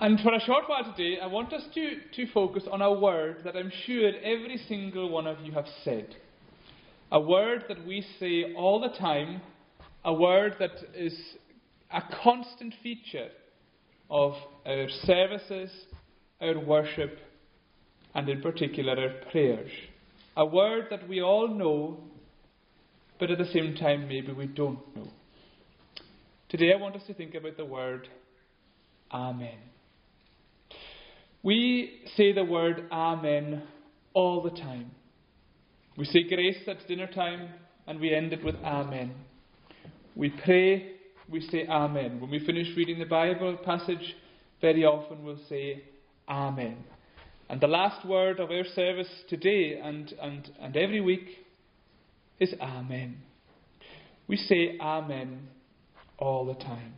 And for a short while today, I want us to, to focus on a word that I'm sure every single one of you have said. A word that we say all the time, a word that is a constant feature of our services, our worship, and in particular our prayers. A word that we all know, but at the same time maybe we don't know. Today I want us to think about the word Amen. We say the word Amen all the time. We say grace at dinner time and we end it with Amen. We pray, we say Amen. When we finish reading the Bible passage, very often we'll say Amen. And the last word of our service today and, and, and every week is Amen. We say Amen all the time.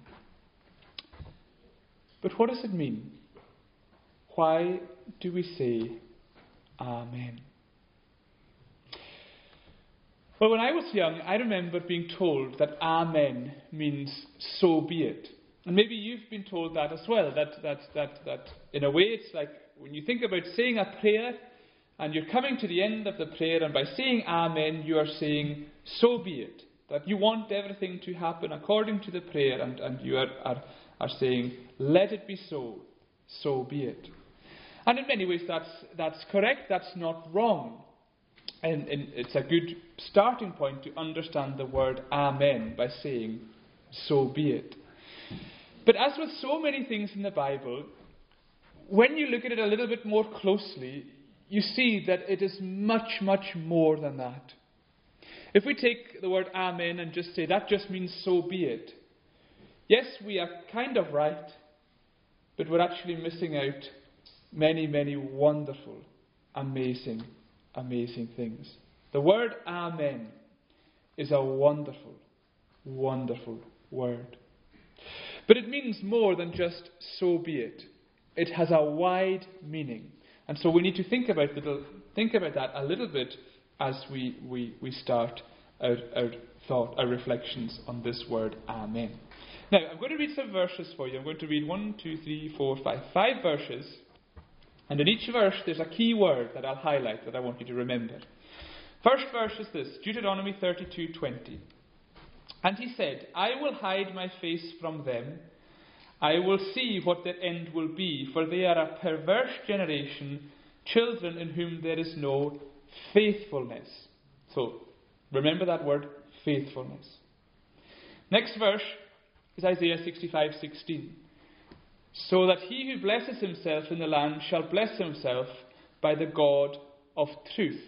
But what does it mean? Why do we say Amen? Well, when I was young, I remember being told that Amen means so be it. And maybe you've been told that as well. That, that, that, that in a way, it's like when you think about saying a prayer and you're coming to the end of the prayer, and by saying Amen, you are saying, So be it. That you want everything to happen according to the prayer, and, and you are, are, are saying, Let it be so, so be it. And in many ways, that's, that's correct, that's not wrong. And, and it's a good starting point to understand the word Amen by saying, So be it. But as with so many things in the Bible, when you look at it a little bit more closely, you see that it is much, much more than that. If we take the word Amen and just say that just means so be it, yes, we are kind of right, but we're actually missing out many, many wonderful, amazing, amazing things. The word Amen is a wonderful, wonderful word. But it means more than just so be it. It has a wide meaning. And so we need to think about, little, think about that a little bit as we, we, we start our, our thought, our reflections on this word Amen. Now, I'm going to read some verses for you. I'm going to read one, two, three, four, five, five verses. And in each verse, there's a key word that I'll highlight that I want you to remember. First verse is this Deuteronomy 32:20. And he said, I will hide my face from them. I will see what their end will be, for they are a perverse generation, children in whom there is no faithfulness. So, remember that word, faithfulness. Next verse is Isaiah 65:16. So that he who blesses himself in the land shall bless himself by the God of truth.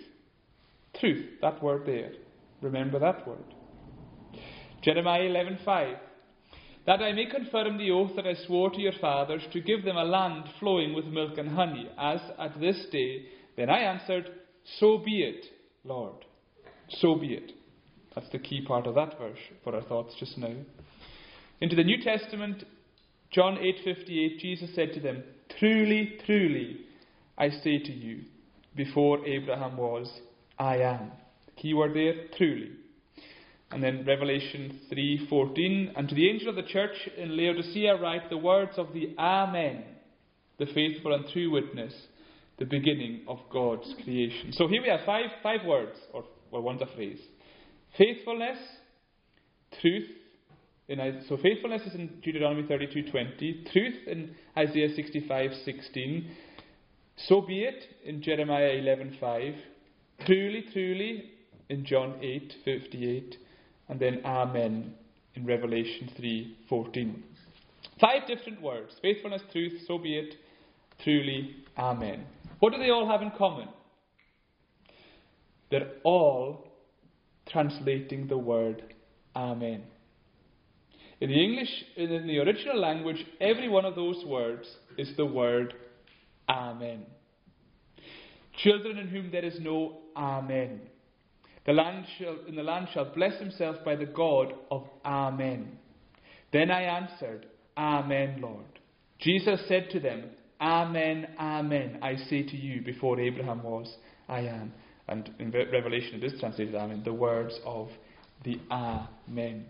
Truth, that word there. Remember that word. Jeremiah 11:5 That I may confirm the oath that I swore to your fathers to give them a land flowing with milk and honey, as at this day. Then I answered, So be it, Lord. So be it. That's the key part of that verse for our thoughts just now. Into the New Testament, John 8:58, Jesus said to them, "Truly, truly, I say to you, before Abraham was, I am." The key there, truly. And then Revelation 3:14, and to the angel of the church in Laodicea write the words of the Amen, the faithful and true witness, the beginning of God's creation. So here we have five five words, or well, one's a phrase: faithfulness, truth. In, so faithfulness is in Deuteronomy 32:20, truth in Isaiah 65:16. So be it in Jeremiah 11:5, truly, truly in John 8:58 and then Amen in Revelation 3:14. Five different words: faithfulness, truth, so be it, truly, Amen. What do they all have in common? They're all translating the word Amen. In the English, in the original language, every one of those words is the word Amen. Children in whom there is no Amen. The land shall, in the land shall bless himself by the God of Amen. Then I answered, Amen, Lord. Jesus said to them, Amen, Amen, I say to you, before Abraham was, I am. And in Revelation it is translated Amen, the words of the Amen.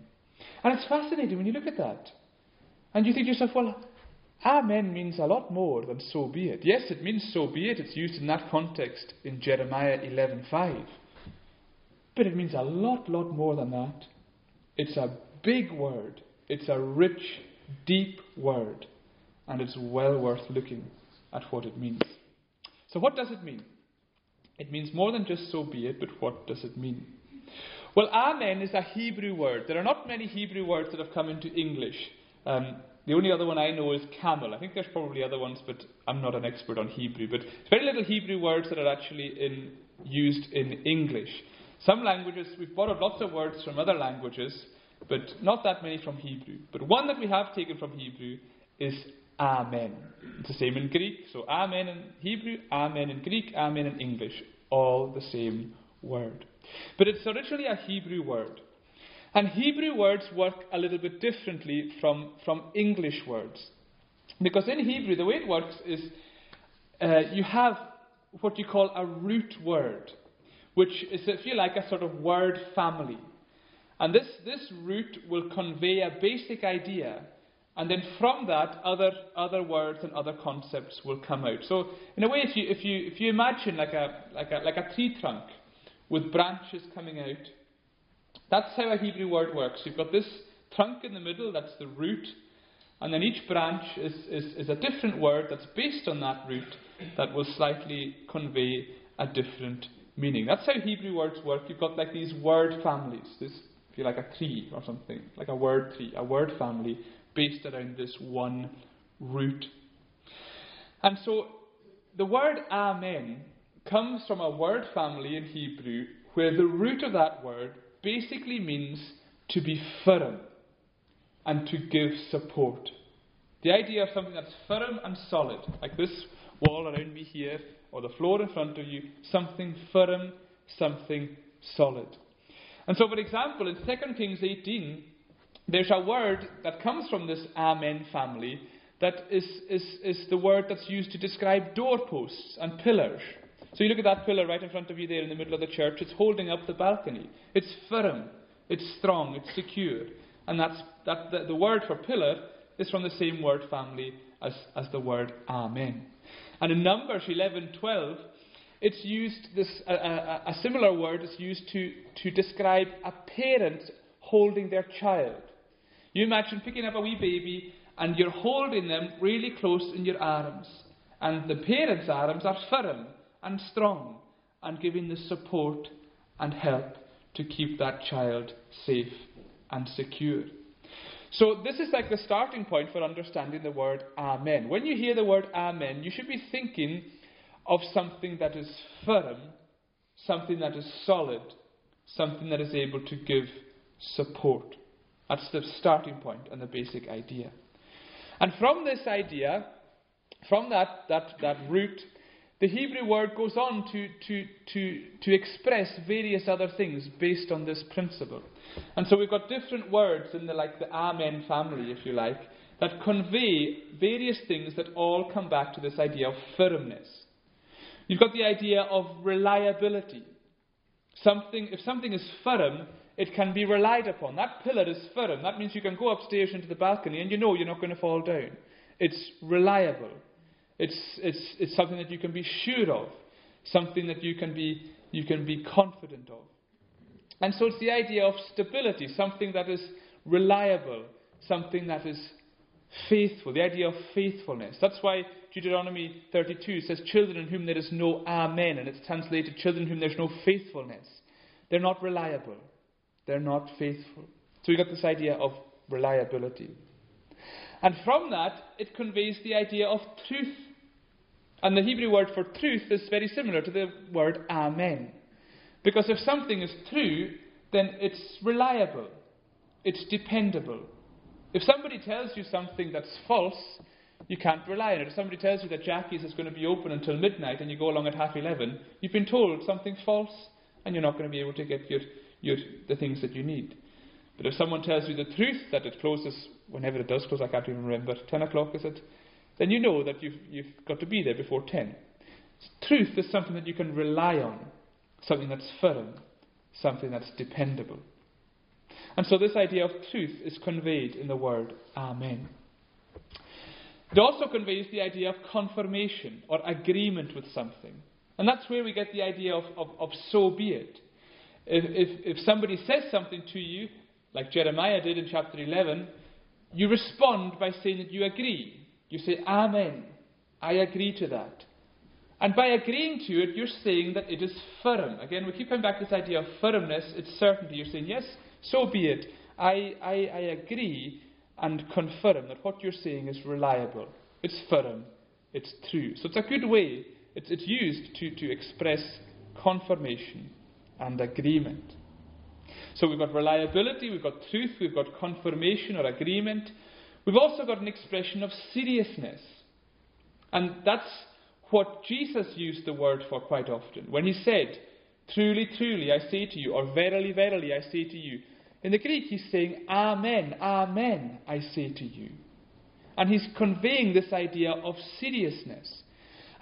And it's fascinating when you look at that. And you think to yourself, well, Amen means a lot more than so be it. Yes, it means so be it. It's used in that context in Jeremiah 11:5. But it means a lot, lot more than that. It's a big word. It's a rich, deep word. And it's well worth looking at what it means. So, what does it mean? It means more than just so be it, but what does it mean? Well, Amen is a Hebrew word. There are not many Hebrew words that have come into English. Um, the only other one I know is camel. I think there's probably other ones, but I'm not an expert on Hebrew. But very little Hebrew words that are actually in, used in English. Some languages, we've borrowed lots of words from other languages, but not that many from Hebrew. But one that we have taken from Hebrew is Amen. It's the same in Greek. So Amen in Hebrew, Amen in Greek, Amen in English. All the same word. But it's originally a Hebrew word. And Hebrew words work a little bit differently from, from English words. Because in Hebrew, the way it works is uh, you have what you call a root word, which is, if you like, a sort of word family. And this, this root will convey a basic idea, and then from that, other, other words and other concepts will come out. So, in a way, if you, if you, if you imagine like a, like, a, like a tree trunk with branches coming out, that's how a Hebrew word works. You've got this trunk in the middle, that's the root, and then each branch is, is, is a different word that's based on that root that will slightly convey a different meaning. That's how Hebrew words work. You've got like these word families, this, you like, a tree or something, like a word tree, a word family based around this one root. And so the word Amen comes from a word family in Hebrew where the root of that word basically means to be firm and to give support. The idea of something that's firm and solid, like this wall around me here, or the floor in front of you, something firm, something solid. And so, for example, in 2 Kings 18, there's a word that comes from this Amen family that is, is, is the word that's used to describe doorposts and pillars. So you look at that pillar right in front of you there in the middle of the church, it's holding up the balcony. It's firm, it's strong, it's secure. And that's, that, the, the word for pillar is from the same word family as, as the word Amen. And in Numbers 11:12, it's used this a, a, a, similar word is used to, to describe a parent holding their child. You imagine picking up a wee baby and you're holding them really close in your arms, and the parent's arms are firm and strong and giving the support and help to keep that child safe and secure. So, this is like the starting point for understanding the word Amen. When you hear the word Amen, you should be thinking of something that is firm, something that is solid, something that is able to give support. That's the starting point and the basic idea. And from this idea, from that, that, that root the Hebrew word goes on to, to, to, to express various other things based on this principle. And so we've got different words in the like the Amen family, if you like, that convey various things that all come back to this idea of firmness. You've got the idea of reliability. Something, if something is firm, it can be relied upon. That pillar is firm. That means you can go upstairs into the balcony and you know you're not going to fall down. It's reliable. It's, it's, it's something that you can be sure of, something that you can be, you can be confident of. And so it's the idea of stability, something that is reliable, something that is faithful, the idea of faithfulness. That's why Deuteronomy 32 says, Children in whom there is no Amen, and it's translated, Children in whom there's no faithfulness. They're not reliable, they're not faithful. So we've got this idea of reliability. And from that, it conveys the idea of truth. And the Hebrew word for truth is very similar to the word amen. Because if something is true, then it's reliable, it's dependable. If somebody tells you something that's false, you can't rely on it. If somebody tells you that Jackie's is going to be open until midnight and you go along at half eleven, you've been told something's false and you're not going to be able to get your, your, the things that you need. But if someone tells you the truth that it closes whenever it does close, I can't even remember, 10 o'clock is it? Then you know that you've, you've got to be there before 10. Truth is something that you can rely on, something that's firm, something that's dependable. And so this idea of truth is conveyed in the word Amen. It also conveys the idea of confirmation or agreement with something. And that's where we get the idea of, of, of so be it. If, if, if somebody says something to you, like Jeremiah did in chapter 11, you respond by saying that you agree. You say, Amen. I agree to that. And by agreeing to it, you're saying that it is firm. Again, we keep coming back to this idea of firmness, it's certainty. You're saying, yes, so be it. I, I, I agree and confirm that what you're saying is reliable, it's firm, it's true. So it's a good way, it's, it's used to, to express confirmation and agreement. So we've got reliability, we've got truth, we've got confirmation or agreement. We've also got an expression of seriousness. And that's what Jesus used the word for quite often. When he said, Truly, truly, I say to you, or verily, verily, I say to you. In the Greek, he's saying, Amen, Amen, I say to you. And he's conveying this idea of seriousness.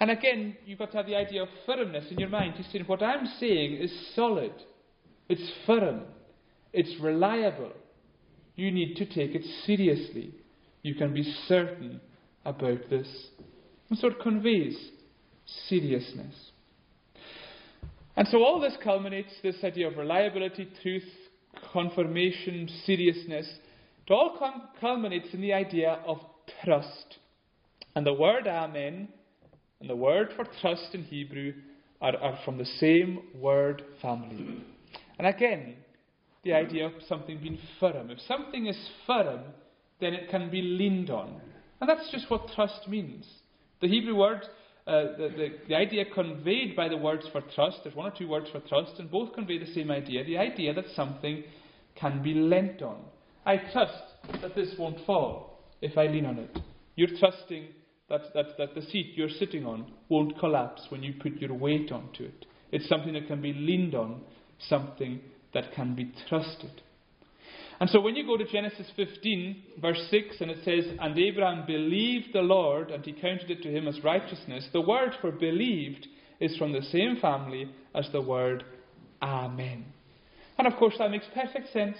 And again, you've got to have the idea of firmness in your mind. He's saying, What I'm saying is solid, it's firm, it's reliable. You need to take it seriously. You can be certain about this. And so it conveys seriousness. And so all this culminates, this idea of reliability, truth, confirmation, seriousness, it all culminates in the idea of trust. And the word Amen and the word for trust in Hebrew are, are from the same word family. And again, the idea of something being firm. If something is firm, then it can be leaned on. And that's just what trust means. The Hebrew word, uh, the, the, the idea conveyed by the words for trust, there's one or two words for trust, and both convey the same idea the idea that something can be leant on. I trust that this won't fall if I lean on it. You're trusting that, that, that the seat you're sitting on won't collapse when you put your weight onto it. It's something that can be leaned on, something that can be trusted. And so when you go to Genesis 15, verse 6, and it says, And Abraham believed the Lord, and he counted it to him as righteousness, the word for believed is from the same family as the word Amen. And of course, that makes perfect sense,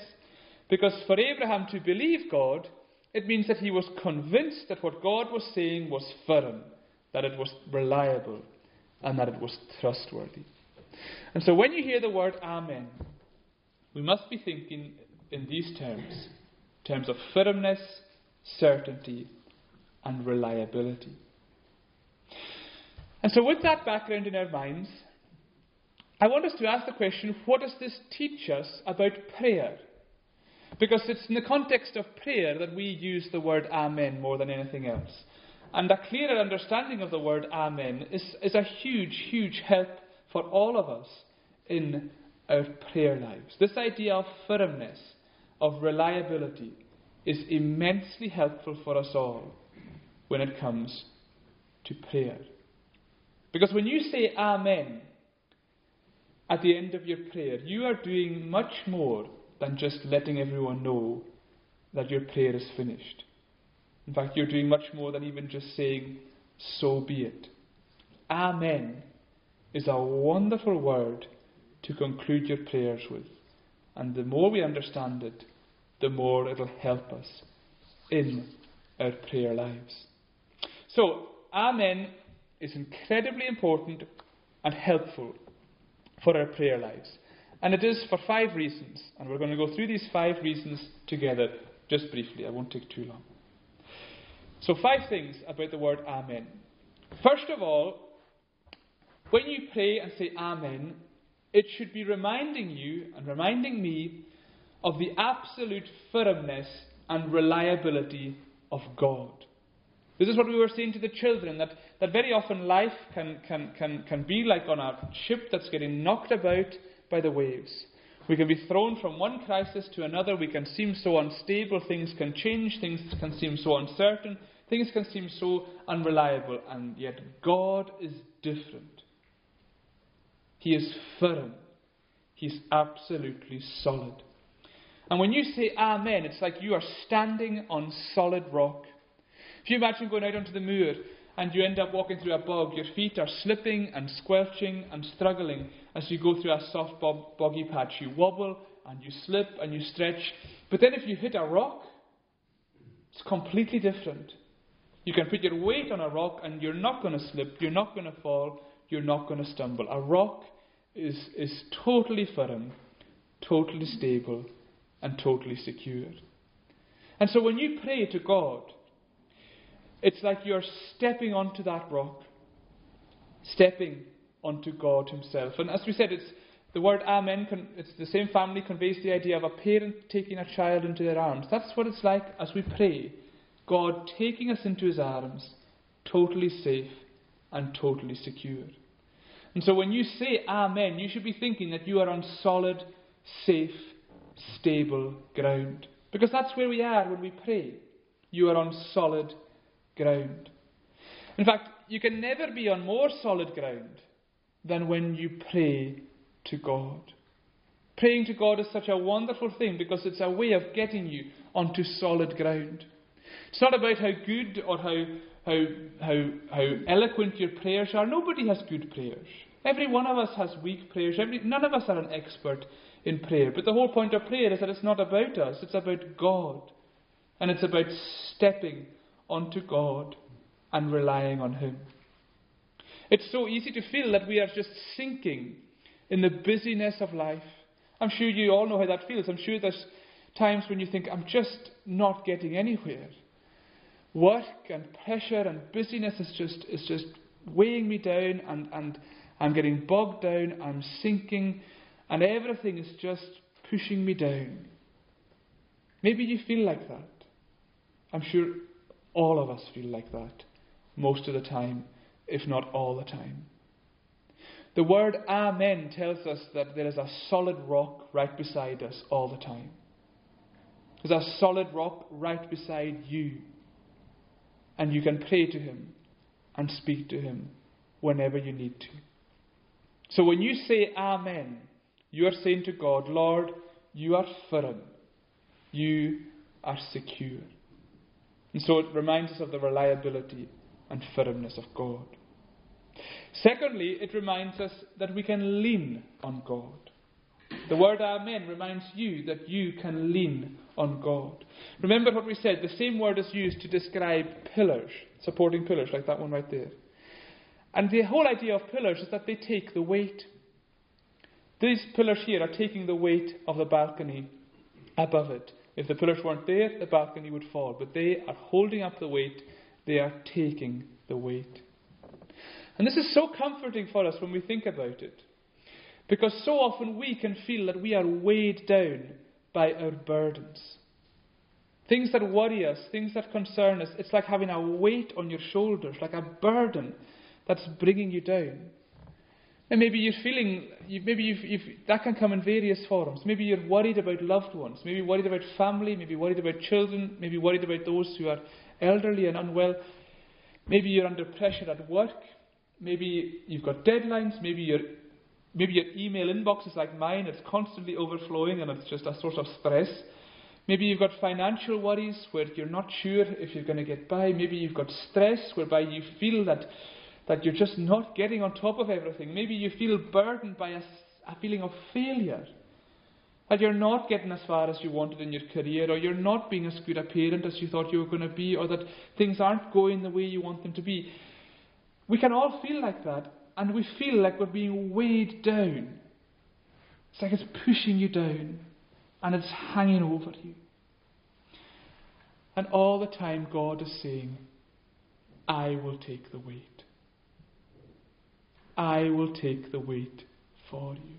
because for Abraham to believe God, it means that he was convinced that what God was saying was firm, that it was reliable, and that it was trustworthy. And so when you hear the word Amen, we must be thinking in these terms terms of firmness, certainty, and reliability. And so, with that background in our minds, I want us to ask the question what does this teach us about prayer? Because it's in the context of prayer that we use the word Amen more than anything else. And a clearer understanding of the word Amen is, is a huge, huge help for all of us in our prayer lives. This idea of firmness, of reliability, is immensely helpful for us all when it comes to prayer. Because when you say Amen at the end of your prayer, you are doing much more than just letting everyone know that your prayer is finished. In fact, you're doing much more than even just saying, So be it. Amen is a wonderful word to conclude your prayers with. And the more we understand it, the more it'll help us in our prayer lives. So, Amen is incredibly important and helpful for our prayer lives. And it is for five reasons. And we're going to go through these five reasons together just briefly. I won't take too long. So, five things about the word Amen. First of all, when you pray and say Amen, it should be reminding you and reminding me of the absolute firmness and reliability of God. This is what we were saying to the children that, that very often life can, can, can, can be like on a ship that's getting knocked about by the waves. We can be thrown from one crisis to another. We can seem so unstable. Things can change. Things can seem so uncertain. Things can seem so unreliable. And yet, God is different. He is firm. He's absolutely solid. And when you say Amen, it's like you are standing on solid rock. If you imagine going out onto the moor and you end up walking through a bog, your feet are slipping and squelching and struggling as you go through a soft bog- boggy patch. You wobble and you slip and you stretch. But then if you hit a rock, it's completely different. You can put your weight on a rock and you're not going to slip, you're not going to fall, you're not going to stumble. A rock is, is totally firm, totally stable, and totally secure. And so when you pray to God, it's like you're stepping onto that rock, stepping onto God Himself. And as we said, it's the word Amen, it's the same family conveys the idea of a parent taking a child into their arms. That's what it's like as we pray. God taking us into His arms, totally safe and totally secure. And so when you say Amen, you should be thinking that you are on solid, safe, stable ground. Because that's where we are when we pray. You are on solid ground. In fact, you can never be on more solid ground than when you pray to God. Praying to God is such a wonderful thing because it's a way of getting you onto solid ground. It's not about how good or how, how, how, how eloquent your prayers are. Nobody has good prayers. Every one of us has weak prayers. Every, none of us are an expert in prayer. But the whole point of prayer is that it's not about us, it's about God. And it's about stepping onto God and relying on Him. It's so easy to feel that we are just sinking in the busyness of life. I'm sure you all know how that feels. I'm sure there's times when you think, I'm just not getting anywhere. Work and pressure and busyness is just, is just weighing me down, and, and I'm getting bogged down, I'm sinking, and everything is just pushing me down. Maybe you feel like that. I'm sure all of us feel like that most of the time if not all the time. The word Amen tells us that there is a solid rock right beside us all the time. There's a solid rock right beside you. And you can pray to Him and speak to Him whenever you need to. So when you say Amen, you are saying to God, Lord, you are firm. You are secure. And so it reminds us of the reliability and firmness of God. Secondly, it reminds us that we can lean on God. The word Amen reminds you that you can lean on God. Remember what we said, the same word is used to describe pillars, supporting pillars, like that one right there. And the whole idea of pillars is that they take the weight. These pillars here are taking the weight of the balcony above it. If the pillars weren't there, the balcony would fall. But they are holding up the weight, they are taking the weight. And this is so comforting for us when we think about it. Because so often we can feel that we are weighed down by our burdens. Things that worry us, things that concern us, it's like having a weight on your shoulders, like a burden that's bringing you down. And maybe you're feeling, maybe you've, you've, that can come in various forms. Maybe you're worried about loved ones, maybe worried about family, maybe worried about children, maybe worried about those who are elderly and unwell. Maybe you're under pressure at work. Maybe you've got deadlines. Maybe your maybe your email inbox is like mine. It's constantly overflowing and it's just a source of stress. Maybe you've got financial worries where you're not sure if you're going to get by. Maybe you've got stress whereby you feel that, that you're just not getting on top of everything. Maybe you feel burdened by a, a feeling of failure. That you're not getting as far as you wanted in your career, or you're not being as good a parent as you thought you were going to be, or that things aren't going the way you want them to be. We can all feel like that, and we feel like we're being weighed down. It's like it's pushing you down, and it's hanging over you. And all the time, God is saying, I will take the weight. I will take the weight for you.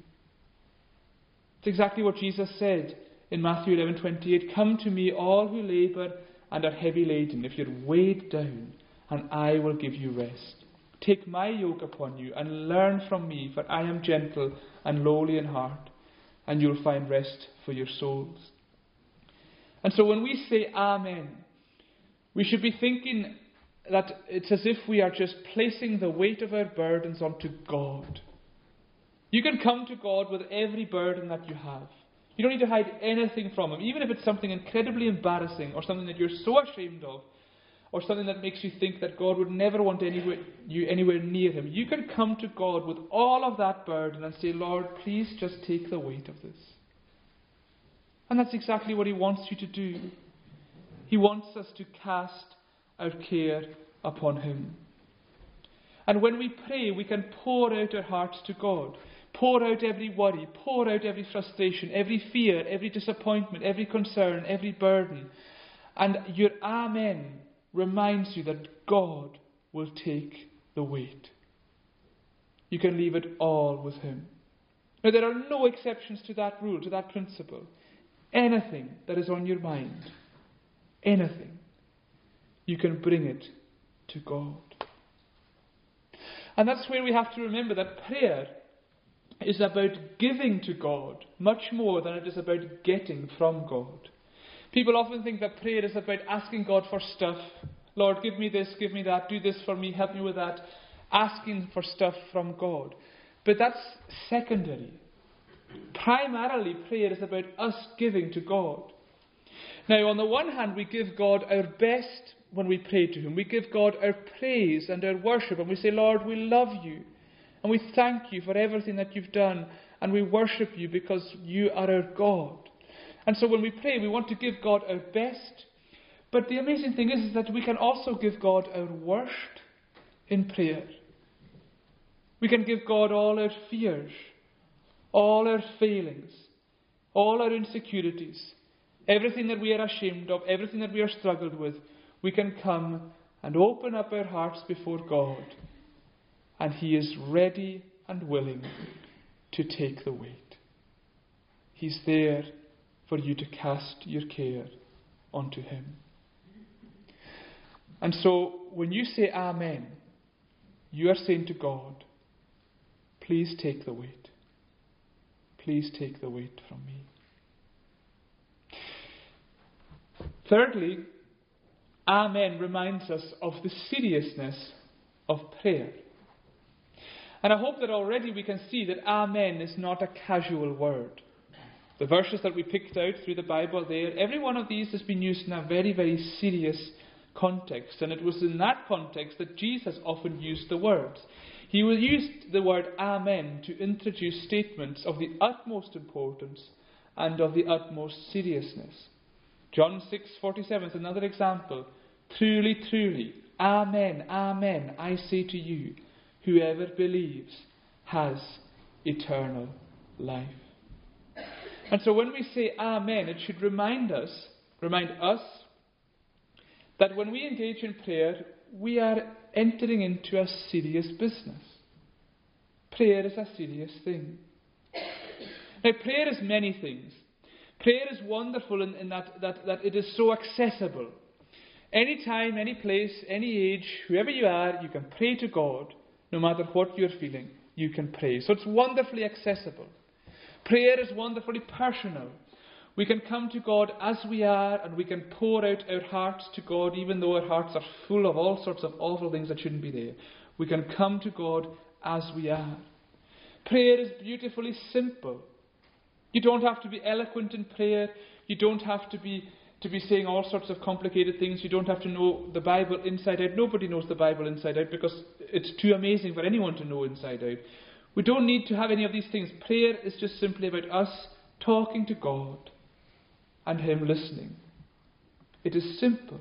It's exactly what Jesus said in Matthew 11:28. Come to me, all who labour and are heavy laden, if you're weighed down, and I will give you rest. Take my yoke upon you and learn from me, for I am gentle and lowly in heart, and you'll find rest for your souls. And so when we say Amen, we should be thinking that it's as if we are just placing the weight of our burdens onto God. You can come to God with every burden that you have. You don't need to hide anything from Him, even if it's something incredibly embarrassing or something that you're so ashamed of, or something that makes you think that God would never want anywhere, you anywhere near Him. You can come to God with all of that burden and say, Lord, please just take the weight of this. And that's exactly what He wants you to do. He wants us to cast our care upon Him. And when we pray, we can pour out our hearts to God. Pour out every worry, pour out every frustration, every fear, every disappointment, every concern, every burden. And your Amen reminds you that God will take the weight. You can leave it all with Him. Now, there are no exceptions to that rule, to that principle. Anything that is on your mind, anything, you can bring it to God. And that's where we have to remember that prayer is about giving to God much more than it is about getting from God. People often think that prayer is about asking God for stuff. Lord, give me this, give me that, do this for me, help me with that. Asking for stuff from God. But that's secondary. Primarily, prayer is about us giving to God. Now, on the one hand, we give God our best when we pray to Him. We give God our praise and our worship, and we say, Lord, we love you. And we thank you for everything that you've done, and we worship you because you are our God. And so when we pray, we want to give God our best. But the amazing thing is, is that we can also give God our worst in prayer. We can give God all our fears, all our failings, all our insecurities, everything that we are ashamed of, everything that we are struggled with. We can come and open up our hearts before God and He is ready and willing to take the weight. He's there for you to cast your care onto Him. And so, when you say Amen, you are saying to God, Please take the weight. Please take the weight from me. Thirdly, Amen reminds us of the seriousness of prayer. And I hope that already we can see that Amen is not a casual word. The verses that we picked out through the Bible there, every one of these has been used in a very, very serious context. And it was in that context that Jesus often used the words. He used the word Amen to introduce statements of the utmost importance and of the utmost seriousness. John 6:47 is another example. Truly, truly, Amen, Amen, I say to you, Whoever believes has eternal life. And so when we say Amen, it should remind us, remind us, that when we engage in prayer, we are entering into a serious business. Prayer is a serious thing. Now, prayer is many things. Prayer is wonderful in, in that, that, that it is so accessible. Any time, any place, any age, whoever you are, you can pray to God no matter what you're feeling, you can pray. So it's wonderfully accessible. Prayer is wonderfully personal. We can come to God as we are and we can pour out our hearts to God even though our hearts are full of all sorts of awful things that shouldn't be there. We can come to God as we are. Prayer is beautifully simple. You don't have to be eloquent in prayer. You don't have to be to be saying all sorts of complicated things. You don't have to know the Bible inside out. Nobody knows the Bible inside out because it's too amazing for anyone to know inside out. We don't need to have any of these things. Prayer is just simply about us talking to God and Him listening. It is simple.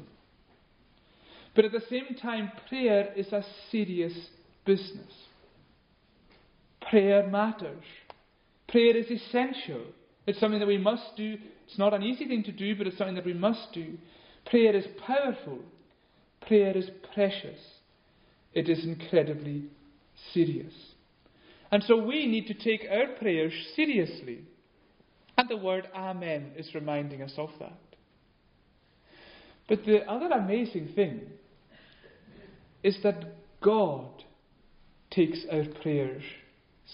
But at the same time, prayer is a serious business. Prayer matters. Prayer is essential. It's something that we must do it's not an easy thing to do, but it's something that we must do. Prayer is powerful. Prayer is precious. It is incredibly serious. And so we need to take our prayers seriously. And the word Amen is reminding us of that. But the other amazing thing is that God takes our prayers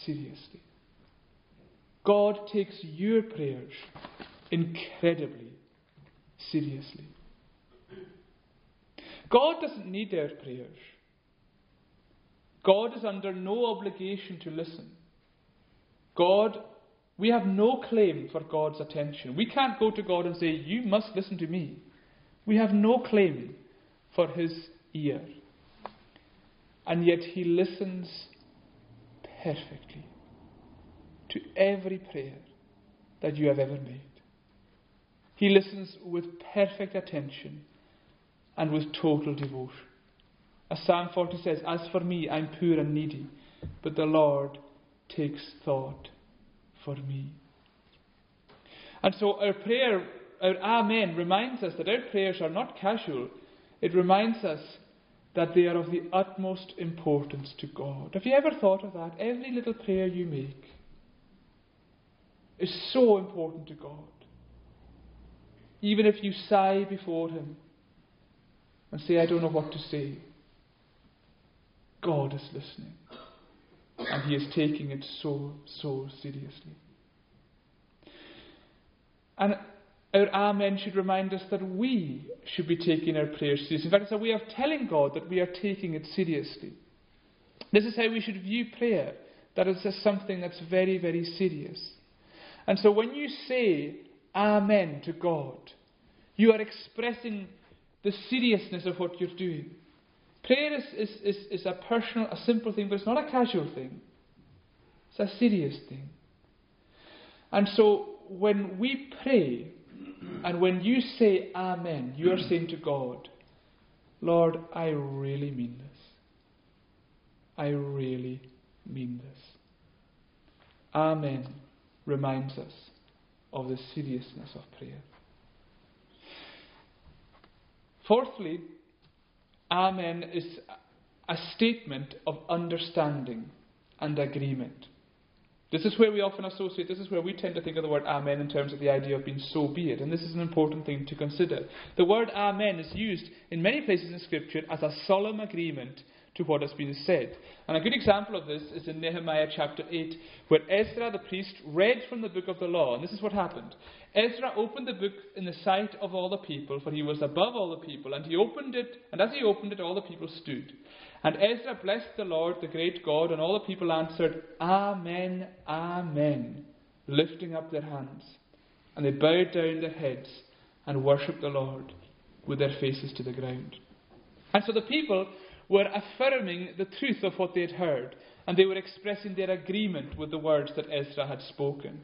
seriously. God takes your prayers incredibly seriously. God doesn't need our prayers. God is under no obligation to listen. God, we have no claim for God's attention. We can't go to God and say, You must listen to me. We have no claim for His ear. And yet He listens perfectly to every prayer that you have ever made. He listens with perfect attention and with total devotion. As Psalm 40 says, As for me, I'm poor and needy, but the Lord takes thought for me. And so our prayer, our Amen, reminds us that our prayers are not casual. It reminds us that they are of the utmost importance to God. Have you ever thought of that? Every little prayer you make is so important to God. Even if you sigh before Him and say, I don't know what to say, God is listening. And He is taking it so, so seriously. And our Amen should remind us that we should be taking our prayers seriously. In fact, it's a way of telling God that we are taking it seriously. This is how we should view prayer, that it's something that's very, very serious. And so when you say Amen to God, you are expressing the seriousness of what you're doing. Prayer is, is, is, is a personal, a simple thing, but it's not a casual thing. It's a serious thing. And so when we pray, and when you say Amen, you are saying to God, Lord, I really mean this. I really mean this. Amen reminds us of the seriousness of prayer. Fourthly, Amen is a statement of understanding and agreement. This is where we often associate, this is where we tend to think of the word Amen in terms of the idea of being so be it. And this is an important thing to consider. The word Amen is used in many places in Scripture as a solemn agreement to what has been said. And a good example of this is in Nehemiah chapter 8, where Ezra the priest read from the book of the law. And this is what happened. Ezra opened the book in the sight of all the people, for he was above all the people, and he opened it, and as he opened it, all the people stood. And Ezra blessed the Lord, the great God, and all the people answered, Amen, Amen, lifting up their hands. And they bowed down their heads and worshipped the Lord with their faces to the ground. And so the people were affirming the truth of what they had heard, and they were expressing their agreement with the words that Ezra had spoken.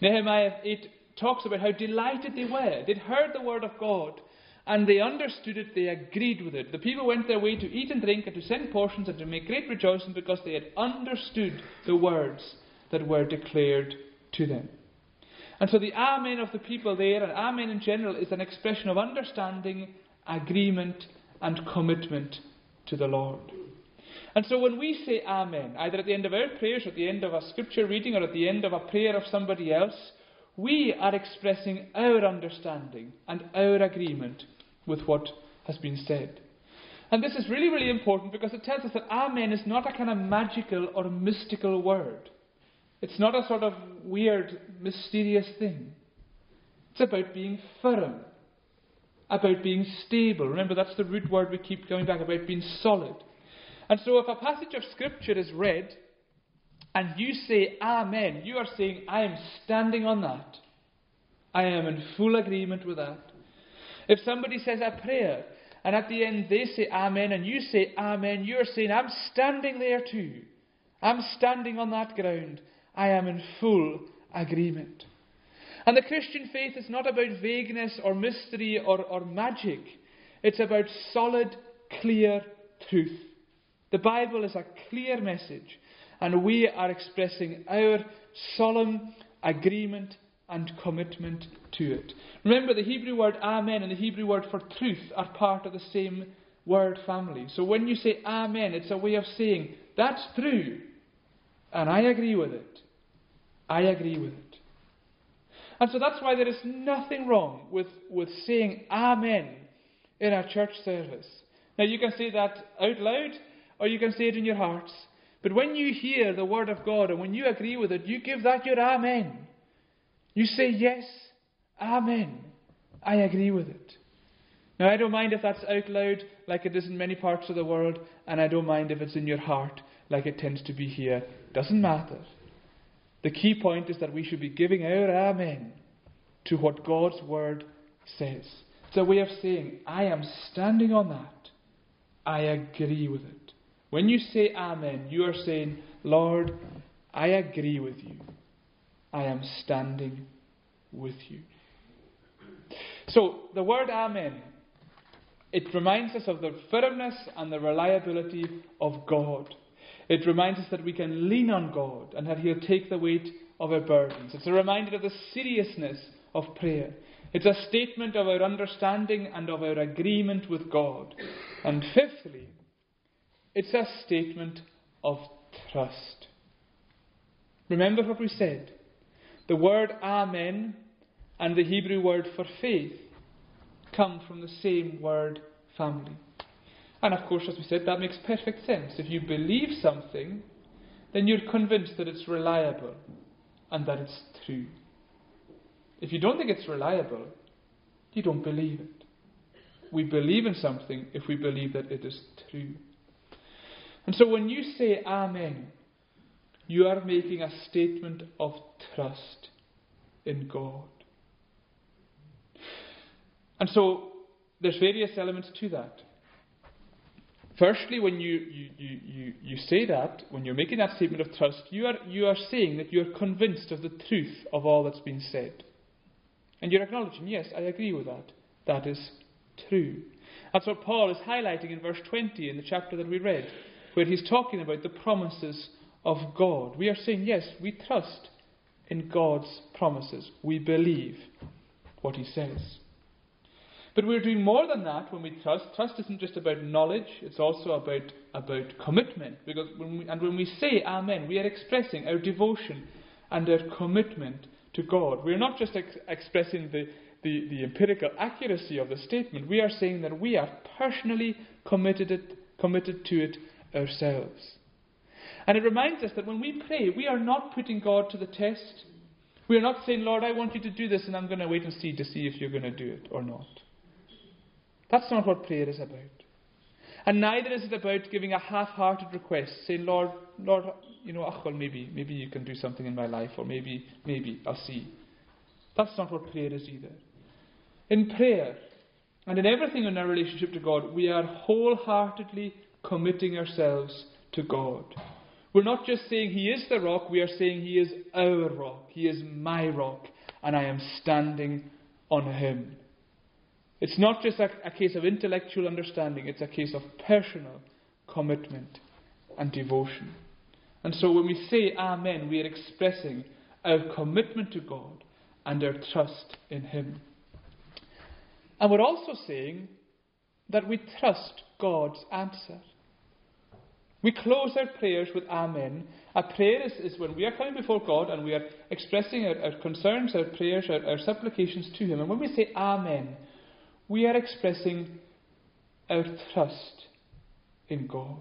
Nehemiah 8 talks about how delighted they were. They'd heard the word of God, and they understood it, they agreed with it. The people went their way to eat and drink and to send portions and to make great rejoicing because they had understood the words that were declared to them. And so the Amen of the people there, and Amen in general, is an expression of understanding, agreement, and commitment to the Lord. And so when we say Amen, either at the end of our prayers, or at the end of a scripture reading, or at the end of a prayer of somebody else, we are expressing our understanding and our agreement with what has been said. And this is really, really important because it tells us that Amen is not a kind of magical or mystical word. It's not a sort of weird, mysterious thing. It's about being firm about being stable. Remember, that's the root word we keep going back about being solid. And so, if a passage of Scripture is read and you say Amen, you are saying, I am standing on that. I am in full agreement with that. If somebody says a prayer and at the end they say Amen and you say Amen, you're saying, I'm standing there too. I'm standing on that ground. I am in full agreement. And the Christian faith is not about vagueness or mystery or, or magic. It's about solid, clear truth. The Bible is a clear message, and we are expressing our solemn agreement and commitment to it. Remember, the Hebrew word Amen and the Hebrew word for truth are part of the same word family. So when you say Amen, it's a way of saying, that's true, and I agree with it. I agree with it. And so that's why there is nothing wrong with, with saying Amen in our church service. Now, you can say that out loud, or you can say it in your hearts. But when you hear the Word of God and when you agree with it, you give that your Amen. You say, Yes, Amen. I agree with it. Now, I don't mind if that's out loud, like it is in many parts of the world, and I don't mind if it's in your heart, like it tends to be here. Doesn't matter. The key point is that we should be giving our Amen to what God's Word says. It's a way of saying, I am standing on that. I agree with it. When you say Amen, you are saying, Lord, I agree with you. I am standing with you. So, the word Amen it reminds us of the firmness and the reliability of God. It reminds us that we can lean on God and that He'll take the weight of our burdens. It's a reminder of the seriousness of prayer. It's a statement of our understanding and of our agreement with God. And fifthly, it's a statement of trust. Remember what we said. The word Amen and the Hebrew word for faith come from the same word family. And of course, as we said, that makes perfect sense. If you believe something, then you're convinced that it's reliable and that it's true. If you don't think it's reliable, you don't believe it. We believe in something if we believe that it is true. And so when you say Amen, you are making a statement of trust in God. And so there's various elements to that. Firstly, when you, you, you, you, say that, when you're making that statement of trust, you are, you are saying that you're convinced of the truth of all that's been said. And you're acknowledging, yes, I agree with that. That is true. That's what Paul is highlighting in verse 20 in the chapter that we read, where he's talking about the promises of God. We are saying, yes, we trust in God's promises. We believe what he says. But we're doing more than that when we trust. Trust isn't just about knowledge, it's also about, about commitment. Because when we, and when we say Amen, we are expressing our devotion and our commitment to God. We're not just ex- expressing the, the, the, empirical accuracy of the statement, we are saying that we are personally committed, it, committed to it ourselves. And it reminds us that when we pray, we are not putting God to the test. We are not saying, Lord, I want you to do this, and I'm going to wait and see to see if you're going to do it or not. That's not what prayer is about. And neither is it about giving a half-hearted request, saying, Lord, Lord, you know, oh, well, maybe, maybe you can do something in my life, or maybe, maybe, I'll see. That's not what prayer is either. In prayer, and in everything in our relationship to God, we are wholeheartedly committing ourselves to God. We're not just saying He is the rock, we are saying He is our rock. He is my rock, and I am standing on Him. It's not just a, a case of intellectual understanding, it's a case of personal commitment and devotion. And so when we say Amen, we are expressing our commitment to God and our trust in Him. And we're also saying that we trust God's answer. We close our prayers with Amen. A prayer is, is when we are coming before God and we are expressing our, our concerns, our prayers, our, our supplications to Him. And when we say Amen, we are expressing our trust in God.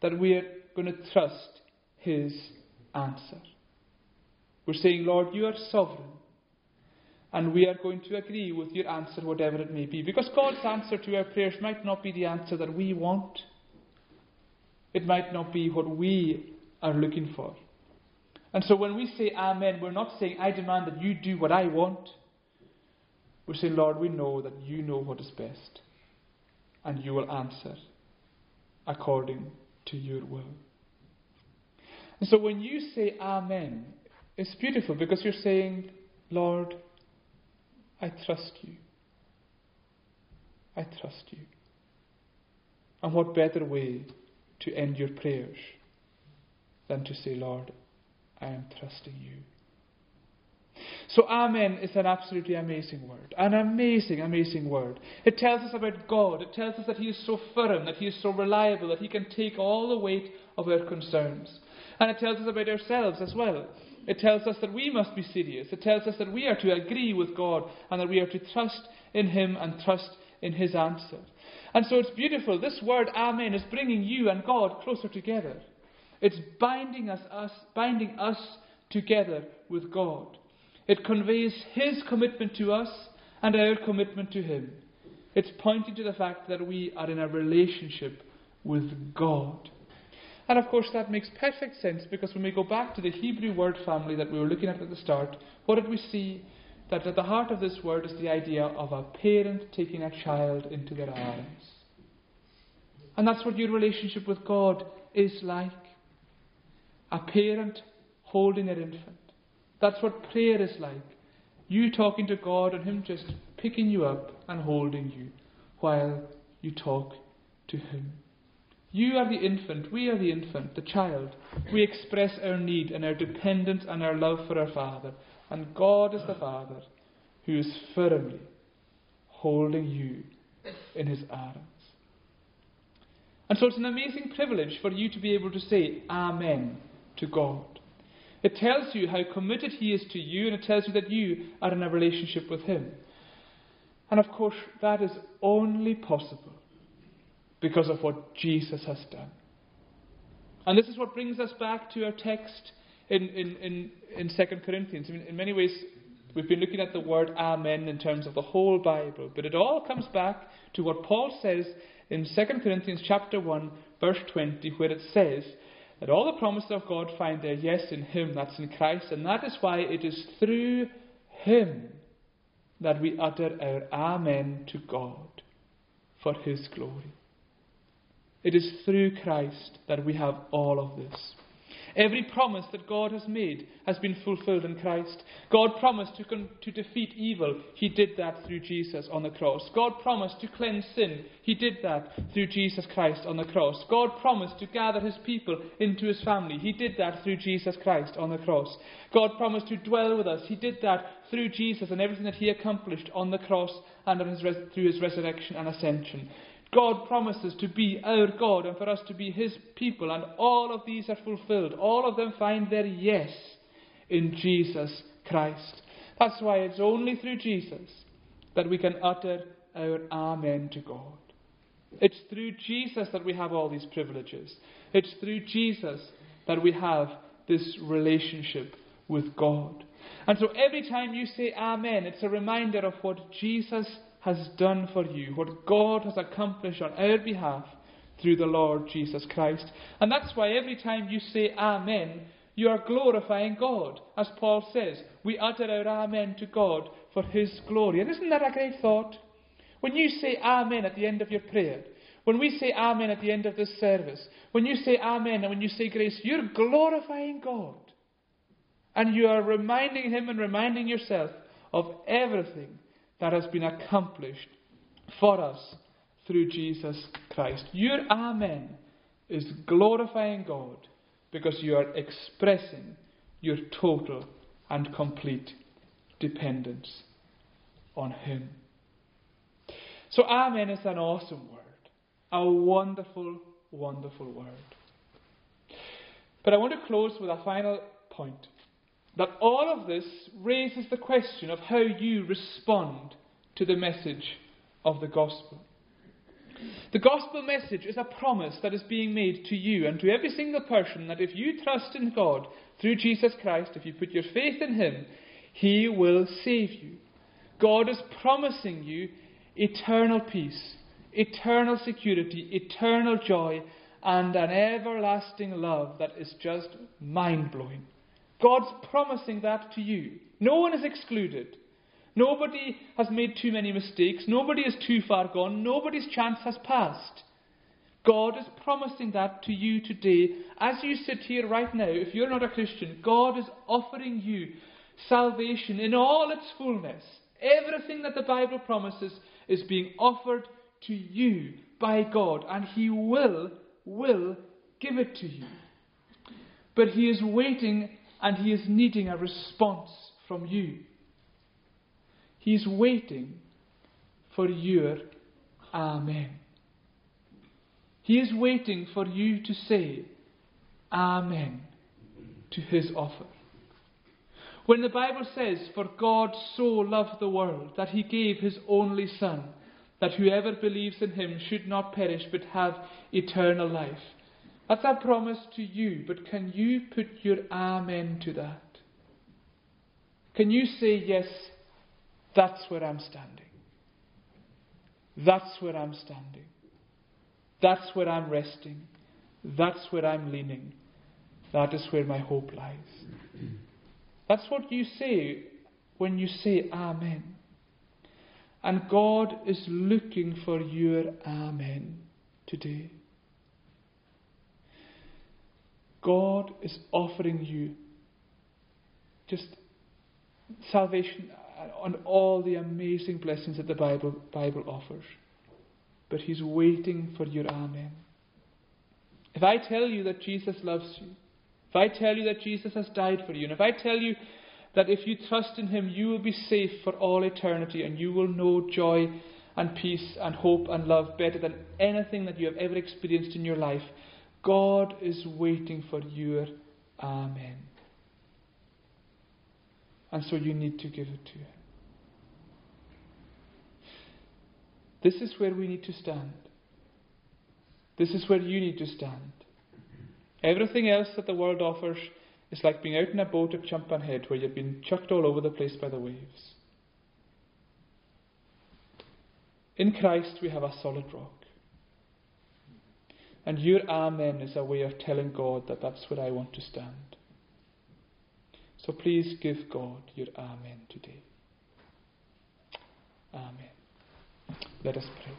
That we are going to trust His answer. We're saying, Lord, you are sovereign. And we are going to agree with your answer, whatever it may be. Because God's answer to our prayers might not be the answer that we want. It might not be what we are looking for. And so when we say Amen, we're not saying, I demand that you do what I want. We say, Lord, we know that you know what is best, and you will answer according to your will. And so when you say Amen, it's beautiful because you're saying, Lord, I trust you. I trust you. And what better way to end your prayers than to say, Lord, I am trusting you. So, Amen is an absolutely amazing word. An amazing, amazing word. It tells us about God. It tells us that He is so firm, that He is so reliable, that He can take all the weight of our concerns. And it tells us about ourselves as well. It tells us that we must be serious. It tells us that we are to agree with God and that we are to trust in Him and trust in His answer. And so it's beautiful. This word, Amen, is bringing you and God closer together. It's binding us, us binding us together with God. It conveys His commitment to us and our commitment to Him. It's pointing to the fact that we are in a relationship with God. And of course, that makes perfect sense because when we go back to the Hebrew word family that we were looking at at the start, what did we see? That at the heart of this word is the idea of a parent taking a child into their arms. And that's what your relationship with God is like. A parent holding their infant. That's what prayer is like. You talking to God and Him just picking you up and holding you while you talk to Him. You are the infant, we are the infant, the child. We express our need and our dependence and our love for our Father. And God is the Father who is firmly holding you in His arms. And so it's an amazing privilege for you to be able to say Amen to God. It tells you how committed He is to you, and it tells you that you are in a relationship with Him. And of course, that is only possible because of what Jesus has done. And this is what brings us back to our text in, in, in, in 2 Corinthians. I mean, in many ways, we've been looking at the word Amen in terms of the whole Bible, but it all comes back to what Paul says in 2 Corinthians chapter 1, verse 20, where it says that all the promises of God find their yes in Him, that's in Christ, and that is why it is through Him that we utter our Amen to God for His glory. It is through Christ that we have all of this. Every promise that God has made has been fulfilled in Christ. God promised to, con- to defeat evil. He did that through Jesus on the cross. God promised to cleanse sin. He did that through Jesus Christ on the cross. God promised to gather his people into his family. He did that through Jesus Christ on the cross. God promised to dwell with us. He did that through Jesus and everything that he accomplished on the cross and his res- through his resurrection and ascension. God promises to be our God and for us to be His people, and all of these are fulfilled. All of them find their yes in Jesus Christ. That's why it's only through Jesus that we can utter our Amen to God. It's through Jesus that we have all these privileges. It's through Jesus that we have this relationship with God. And so every time you say Amen, it's a reminder of what Jesus has done for you, what God has accomplished on our behalf through the Lord Jesus Christ. And that's why every time you say Amen, you are glorifying God. As Paul says, we utter our Amen to God for His glory. And isn't that a great thought? When you say Amen at the end of your prayer, when we say Amen at the end of this service, when you say Amen and when you say grace, you're glorifying God. And you are reminding Him and reminding yourself of everything that has been accomplished for us through Jesus Christ. Your Amen is glorifying God because you are expressing your total and complete dependence on Him. So, Amen is an awesome word, a wonderful, wonderful word. But I want to close with a final point that all of this raises the question of how you respond to the message of the gospel. The gospel message is a promise that is being made to you and to every single person that if you trust in God through Jesus Christ, if you put your faith in Him, He will save you. God is promising you eternal peace, eternal security, eternal joy, and an everlasting love that is just mind blowing. God's promising that to you. No one is excluded. Nobody has made too many mistakes. Nobody is too far gone. Nobody's chance has passed. God is promising that to you today. As you sit here right now, if you're not a Christian, God is offering you salvation in all its fullness. Everything that the Bible promises is being offered to you by God, and He will, will give it to you. But He is waiting and he is needing a response from you. He's waiting for your Amen. He is waiting for you to say Amen to his offer. When the Bible says, For God so loved the world that he gave his only Son, that whoever believes in him should not perish but have eternal life. That's a promise to you, but can you put your amen to that? Can you say, Yes, that's where I'm standing? That's where I'm standing. That's where I'm resting. That's where I'm leaning. That is where my hope lies. That's what you say when you say Amen. And God is looking for your Amen today. God is offering you just salvation and all the amazing blessings that the Bible, Bible offers. but He's waiting for your Amen. If I tell you that Jesus loves you, if I tell you that Jesus has died for you, and if I tell you that if you trust in Him, you will be safe for all eternity and you will know joy and peace and hope and love better than anything that you have ever experienced in your life, God is waiting for your Amen. And so you need to give it to Him. This is where we need to stand. This is where you need to stand. Everything else that the world offers is like being out in a boat at Tiumpan Head where you've been chucked all over the place by the waves. In Christ we have a solid rock. And your Amen is a way of telling God that that's where I want to stand. So please give God your Amen today. Amen. Let us pray.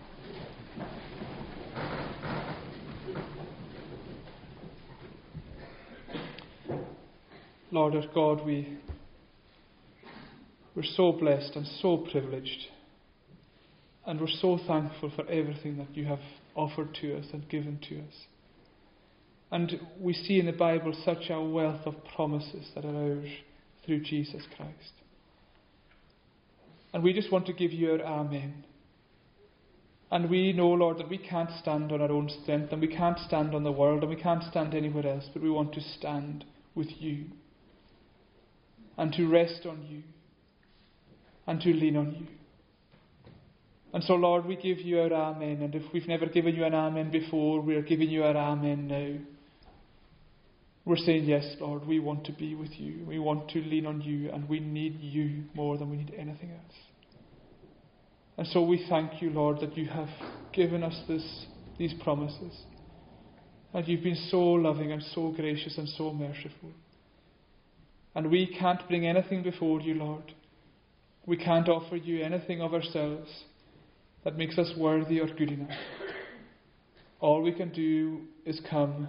Lord our God, we, we're so blessed and so privileged. And we're so thankful for everything that you have offered to us and given to us. And we see in the Bible such a wealth of promises that are ours through Jesus Christ. And we just want to give you our Amen. And we know, Lord, that we can't stand on our own strength, and we can't stand on the world, and we can't stand anywhere else, but we want to stand with you, and to rest on you, and to lean on you. And so, Lord, we give you our Amen, and if we've never given you an Amen before, we're giving you our Amen now. We're saying, Yes, Lord, we want to be with you. We want to lean on you, and we need you more than we need anything else. And so we thank you, Lord, that you have given us this, these promises. And you've been so loving and so gracious and so merciful. And we can't bring anything before you, Lord. We can't offer you anything of ourselves that makes us worthy or good enough. All we can do is come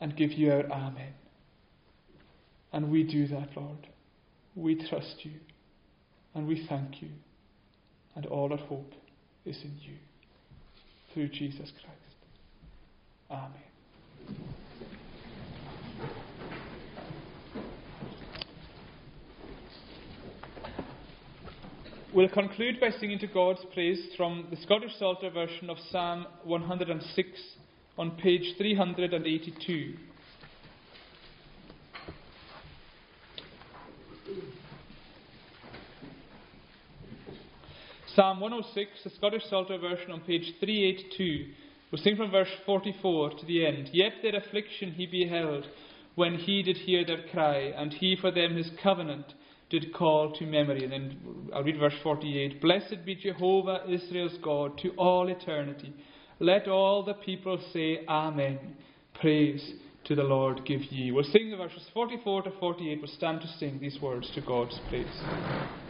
and give you our Amen. And we do that, Lord. We trust you and we thank you. And all our hope is in you. Through Jesus Christ. Amen. We'll conclude by singing to God's praise from the Scottish Psalter version of Psalm 106 on page 382. Psalm 106, the Scottish Psalter version on page 382. We'll sing from verse 44 to the end. Yet their affliction he beheld when he did hear their cry, and he for them his covenant did call to memory. And then I'll read verse 48. Blessed be Jehovah, Israel's God, to all eternity. Let all the people say, Amen. Praise to the Lord give ye. We'll sing the verses 44 to 48. We'll stand to sing these words to God's praise.